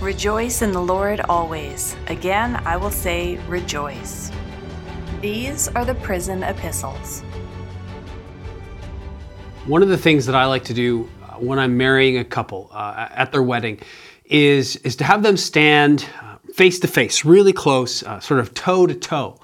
Rejoice in the Lord always. Again, I will say, rejoice. These are the prison epistles. One of the things that I like to do uh, when I'm marrying a couple uh, at their wedding is, is to have them stand face to face, really close, uh, sort of toe to toe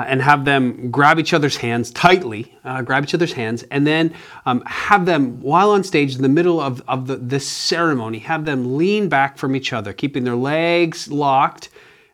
uh, and have them grab each other's hands tightly, uh, grab each other's hands, and then um, have them, while on stage in the middle of, of the, this ceremony, have them lean back from each other, keeping their legs locked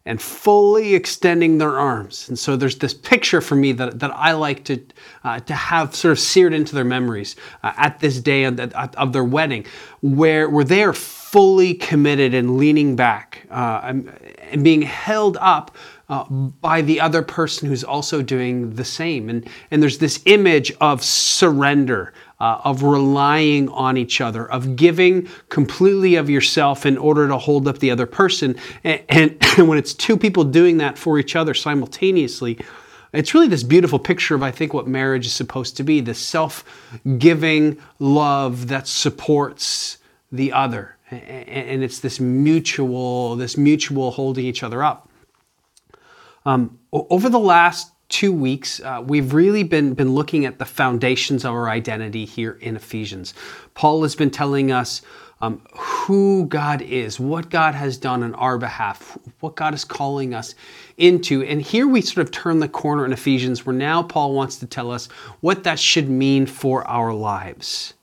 and fully extending their arms. And so there's this picture for me that, that I like to, uh, to have sort of seared into their memories uh, at this day of, of, their wedding, where, where they are fully committed and leaning back uh, and, and being held up uh, by the other person who's also doing the same. And, and there's this image of surrender, uh, of relying on each other, of giving completely of yourself in order to hold up the other person. And, and, and when it's two people doing that for each other simultaneously, it's really this beautiful picture of, I think, what marriage is supposed to be this self giving love that supports the other. And it's this mutual, this mutual holding each other up. Um, over the last two weeks, uh, we've really been, been looking at the foundations of our identity here in Ephesians. Paul has been telling us um, who God is, what God has done on our behalf, what God is calling us into. And here we sort of turn the corner in Ephesians, where now Paul wants to tell us what that should mean for our lives.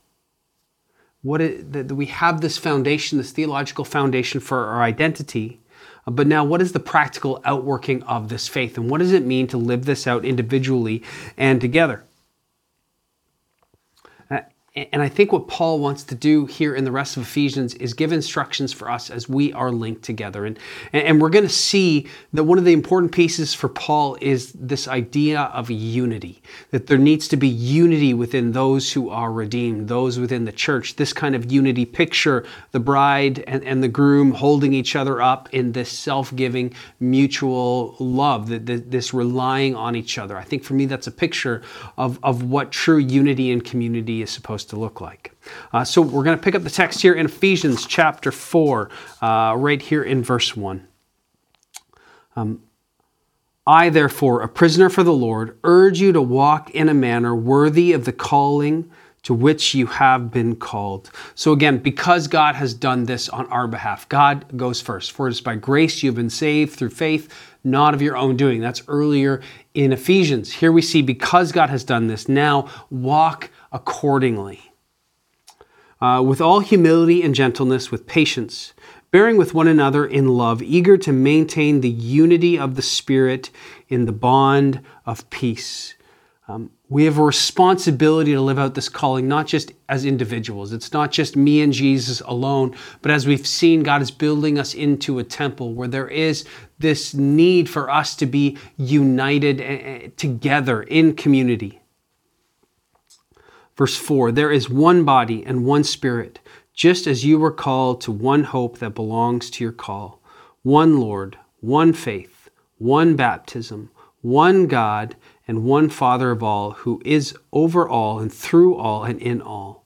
What it, that we have this foundation, this theological foundation for our identity. But now, what is the practical outworking of this faith? And what does it mean to live this out individually and together? And I think what Paul wants to do here in the rest of Ephesians is give instructions for us as we are linked together. And, and we're going to see that one of the important pieces for Paul is this idea of unity, that there needs to be unity within those who are redeemed, those within the church. This kind of unity picture the bride and, and the groom holding each other up in this self giving, mutual love, this relying on each other. I think for me, that's a picture of, of what true unity and community is supposed to look like. Uh, so we're going to pick up the text here in Ephesians chapter 4, uh, right here in verse 1. Um, I, therefore, a prisoner for the Lord, urge you to walk in a manner worthy of the calling to which you have been called. So, again, because God has done this on our behalf, God goes first. For it is by grace you have been saved through faith, not of your own doing. That's earlier in Ephesians. Here we see because God has done this, now walk accordingly. Uh, with all humility and gentleness, with patience, bearing with one another in love, eager to maintain the unity of the Spirit in the bond of peace. Um, we have a responsibility to live out this calling, not just as individuals. It's not just me and Jesus alone, but as we've seen, God is building us into a temple where there is this need for us to be united eh, eh, together in community. Verse 4 There is one body and one spirit, just as you were called to one hope that belongs to your call, one Lord, one faith, one baptism, one God, and one Father of all, who is over all and through all and in all.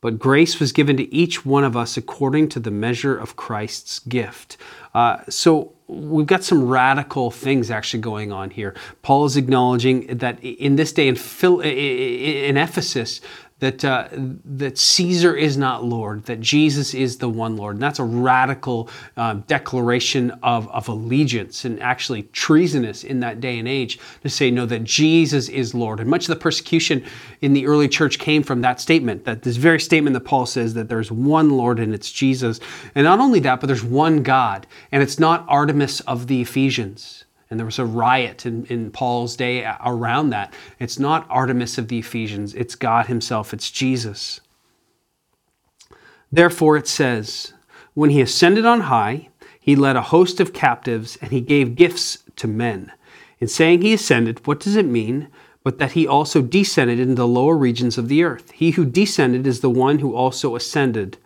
But grace was given to each one of us according to the measure of Christ's gift. Uh, so we've got some radical things actually going on here. Paul is acknowledging that in this day in, Phil, in Ephesus, that, uh, that Caesar is not Lord, that Jesus is the one Lord. And that's a radical uh, declaration of, of allegiance and actually treasonous in that day and age to say, no, that Jesus is Lord. And much of the persecution in the early church came from that statement, that this very statement that Paul says that there's one Lord and it's Jesus. And not only that, but there's one God, and it's not Artemis of the Ephesians. And there was a riot in, in Paul's day around that. It's not Artemis of the Ephesians, it's God Himself, it's Jesus. Therefore, it says, When He ascended on high, He led a host of captives and He gave gifts to men. In saying He ascended, what does it mean? But that He also descended into the lower regions of the earth. He who descended is the one who also ascended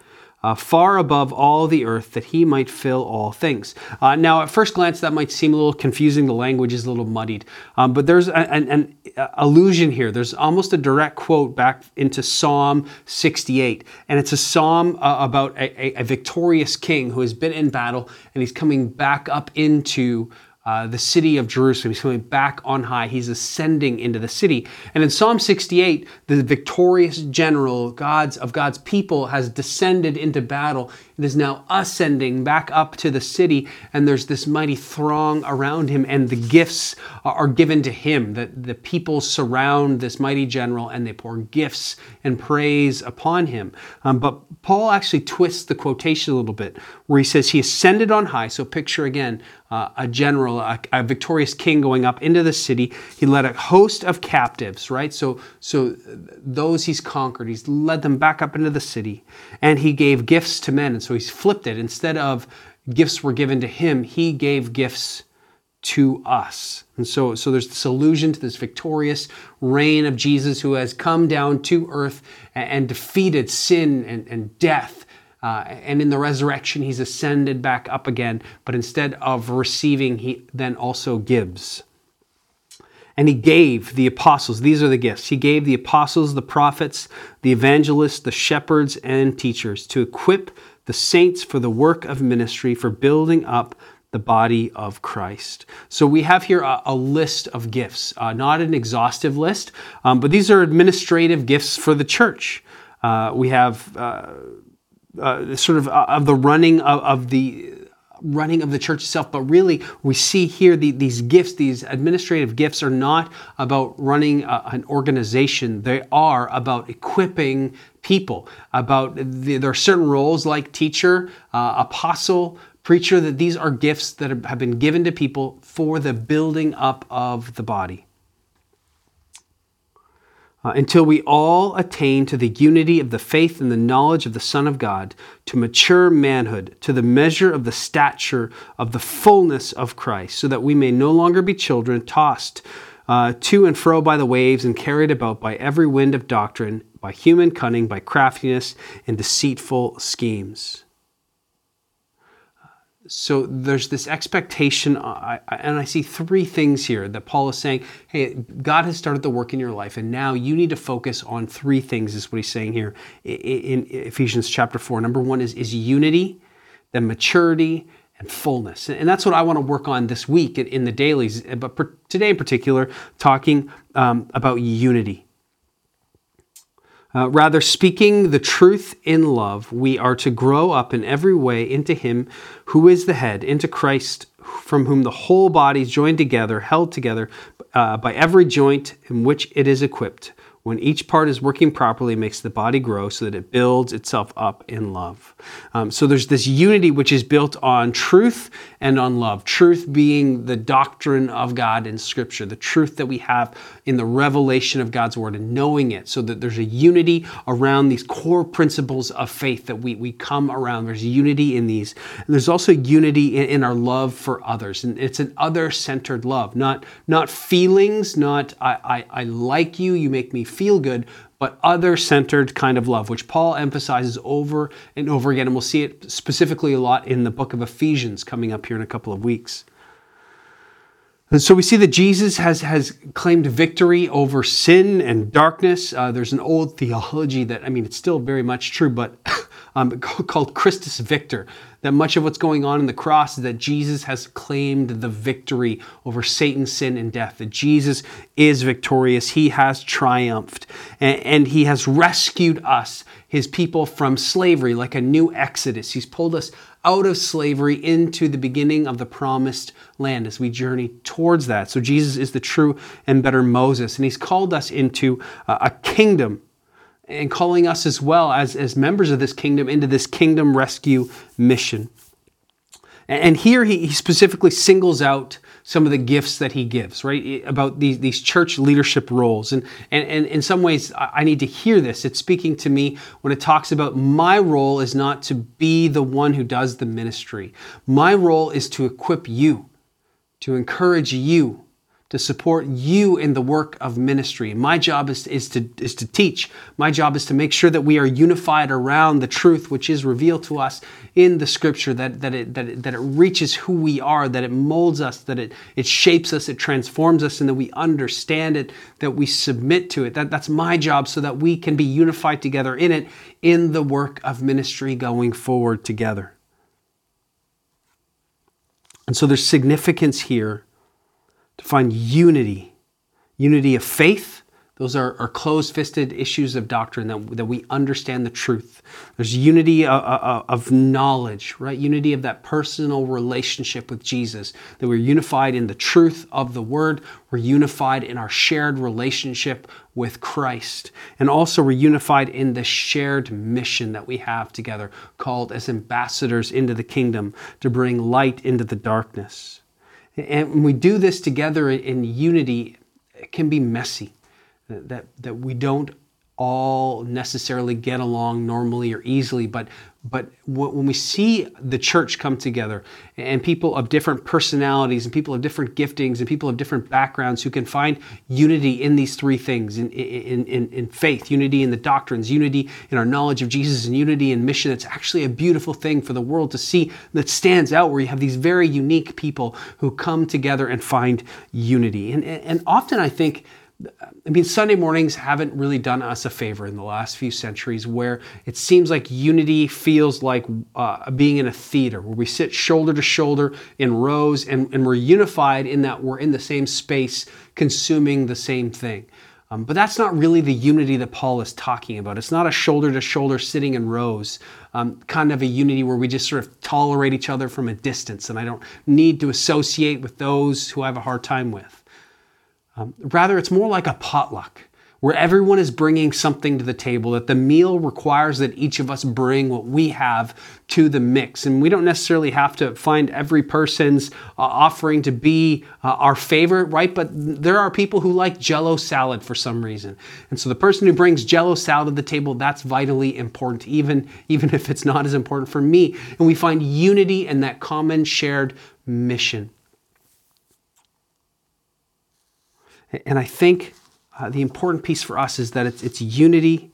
uh, far above all the earth, that he might fill all things. Uh, now, at first glance, that might seem a little confusing. The language is a little muddied. Um, but there's an, an, allusion here. There's almost a direct quote back into Psalm 68. And it's a psalm uh, about a, a, a victorious king who has been in battle and he's coming back up into uh, the city of Jerusalem. He's coming back on high. He's ascending into the city. And in Psalm 68, the victorious general God's, of God's people has descended into battle and is now ascending back up to the city. And there's this mighty throng around him, and the gifts are given to him. The, the people surround this mighty general and they pour gifts and praise upon him. Um, but Paul actually twists the quotation a little bit, where he says, He ascended on high. So picture again uh, a general, a, a, victorious king going up into the city. He led a host of captives, right? So, so those he's conquered, he's led them back up into the city, and he gave gifts to men. And so he's flipped it. Instead of gifts were given to him, he gave gifts to us. And so, so there's this allusion to this victorious reign of Jesus who has come down to earth and, and defeated sin and, and death uh, and in the resurrection, he's ascended back up again, but instead of receiving, he then also gives. And he gave the apostles, these are the gifts. He gave the apostles, the prophets, the evangelists, the shepherds, and teachers to equip the saints for the work of ministry, for building up the body of Christ. So we have here a, a list of gifts, uh, not an exhaustive list, um, but these are administrative gifts for the church. Uh, we have uh, sort of uh, of the running of, of, the running of the church itself but really we see here the, these gifts these administrative gifts are not about running a, an organization. They are about equipping people about the, there are certain roles like teacher uh, apostle preacher that these are gifts that have been given to people for the building up of the body uh, until we all attain to the unity of the faith and the knowledge of the Son of God, to mature manhood, to the measure of the stature of the fullness of Christ, so that we may no longer be children tossed uh, to and fro by the waves and carried about by every wind of doctrine, by human cunning, by craftiness, and deceitful schemes so there's this expectation, uh, and I see three things here that Paul is saying, hey, God has started the work in your life, and now you need to focus on three things, is what he's saying here in Ephesians chapter 4. Number one is, is unity, then maturity, and fullness. And that's what I want to work on this week in the dailies, but today in particular, talking um, about unity. Uh, rather, speaking the truth in love, we are to grow up in every way into Him who is the head, into Christ, from whom the whole body is joined together, held together uh, by every joint in which it is equipped when each part is working properly, makes the body grow so that it builds itself up in love. Um, so there's this unity which is built on truth and on love. Truth being the doctrine of God in Scripture, the truth that we have in the revelation of God's Word and knowing it, so that there's a unity around these core principles of faith that we, we come around. There's unity in these. And there's also unity in, in our love for others. And it's an other centered love, not, not feelings, not I, I, I like you, you make me feel good, but other centered kind of love, which Paul emphasizes over and over again. And we'll see it specifically a lot in the book of Ephesians coming up here in a couple of weeks. And so we see that Jesus has, has claimed victory over sin and darkness. Uh, there's an old theology that, I mean, it's still very much true, but um, called Christus Victor, that much of what's going on in the cross is that Jesus has claimed the victory over Satan, sin, and death, that Jesus is victorious. He has triumphed, and, and he has rescued us, his people, from slavery like a new exodus. He's pulled us out of slavery into the beginning of the promised land as we journey towards that. So Jesus is the true and better Moses, and he's called us into a kingdom and calling us as well as, as members of this kingdom into this kingdom rescue mission. And here he, specifically singles out some of the gifts that he gives, right? About these, these church leadership roles. And, and, and in some ways, I need to hear this. It's speaking to me when it talks about my role is not to be the one who does the ministry. My role is to equip you, to encourage you, to support you in the work of ministry. My job is, is, to, is to teach. My job is to make sure that we are unified around the truth which is revealed to us in the scripture, that, that, it, that, it, that it reaches who we are, that it molds us, that it, it shapes us, it transforms us, and that we understand it, that we submit to it. That, that's my job so that we can be unified together in it in the work of ministry going forward together. And so there's significance here to find unity unity of faith. Those are, are closed fisted issues of doctrine that, that we understand the truth. There's unity of, of, knowledge, right? Unity of that personal relationship with Jesus, that we're unified in the truth of the Word. We're unified in our shared relationship with Christ. And also, we're unified in the shared mission that we have together, called as ambassadors into the kingdom to bring light into the darkness. And when we do this together in unity, it can be messy. That, that we don't all necessarily get along normally or easily, but but when we see the church come together and people of different personalities and people of different giftings and people of different backgrounds who can find unity in these three things in, in, in, in faith, unity in the doctrines, unity in our knowledge of Jesus, and unity in mission, it's actually a beautiful thing for the world to see that stands out where you have these very unique people who come together and find unity. And, and often I think I mean, Sunday mornings haven't really done us a favor in the last few centuries where it seems like unity feels like uh, being in a theater where we sit shoulder to shoulder in rows and, and we're unified in that we're in the same space consuming the same thing. Um, but that's not really the unity that Paul is talking about. It's not a shoulder to shoulder sitting in rows, um, kind of a unity where we just sort of tolerate each other from a distance and I don't need to associate with those who I have a hard time with. Um, rather, it's more like a potluck where everyone is bringing something to the table, that the meal requires that each of us bring what we have to the mix. And we don't necessarily have to find every person's uh, offering to be uh, our favorite, right? But there are people who like jello salad for some reason. And so the person who brings jello salad to the table, that's vitally important, even, even if it's not as important for me. And we find unity in that common shared mission. And I think uh, the important piece for us is that it's, it's unity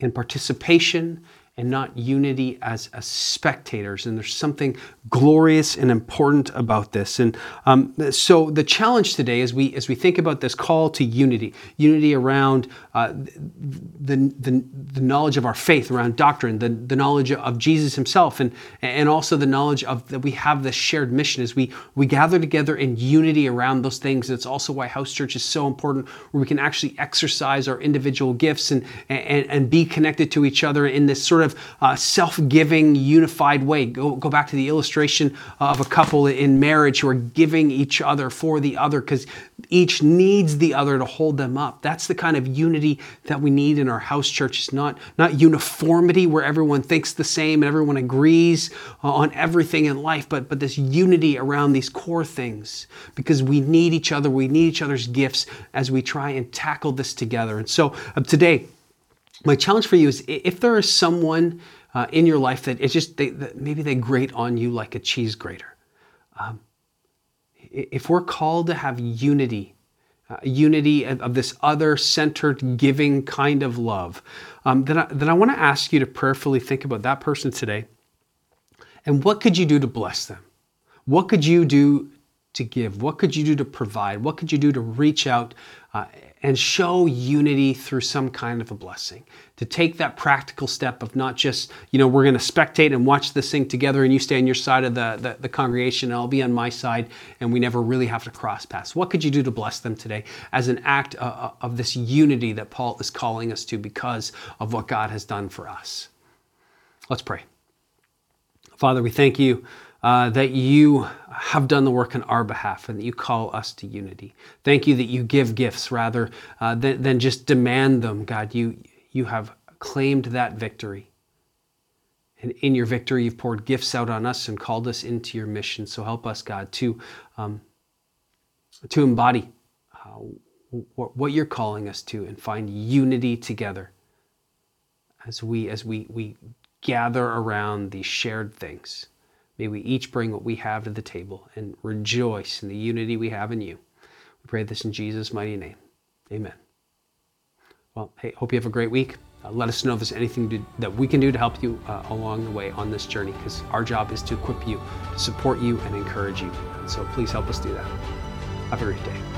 and participation and not unity as, as spectators. And there's something glorious and important about this. And um, so the challenge today, as we as we think about this call to unity, unity around uh, the, the, the knowledge of our faith, around doctrine, the, the knowledge of Jesus Himself, and and also the knowledge of that we have this shared mission as we we gather together in unity around those things. It's also why house church is so important, where we can actually exercise our individual gifts and and, and be connected to each other in this sort of uh, self-giving, unified way. Go, go back to the illustration of a couple in marriage who are giving each other for the other because each needs the other to hold them up. That's the kind of unity that we need in our house church. It's not, not uniformity where everyone thinks the same and everyone agrees uh, on everything in life, but, but this unity around these core things because we need each other. We need each other's gifts as we try and tackle this together. And so uh, today, my challenge for you is if there is someone uh, in your life that just they, that maybe they grate on you like a cheese grater. Um, if we're called to have unity, uh, unity of, of, this other centered, giving kind of love, um, then I, then I want to ask you to prayerfully think about that person today. And what could you do to bless them? What could you do to give? What could you do to provide? What could you do to reach out uh, and show unity through some kind of a blessing? To take that practical step of not just, you know, we're going to spectate and watch this thing together and you stay on your side of the, the, the congregation and I'll be on my side and we never really have to cross paths. What could you do to bless them today as an act uh, uh, of this unity that Paul is calling us to because of what God has done for us? Let's pray. Father, we thank you uh, that you have done the work on our behalf and that you call us to unity. Thank you that you give gifts rather uh, than, than just demand them, God. You, you have claimed that victory. And in your victory, you've poured gifts out on us and called us into your mission. So help us, God, to, um, to embody uh, what, what you're calling us to and find unity together as we, as we, we gather around these shared things. May we each bring what we have to the table and rejoice in the unity we have in you. We pray this in Jesus' mighty name. Amen. Well, hey, hope you have a great week. Uh, let us know if there's anything to, that we can do to help you uh, along the way on this journey because our job is to equip you, to support you, and encourage you. And so please help us do that. Have a great day.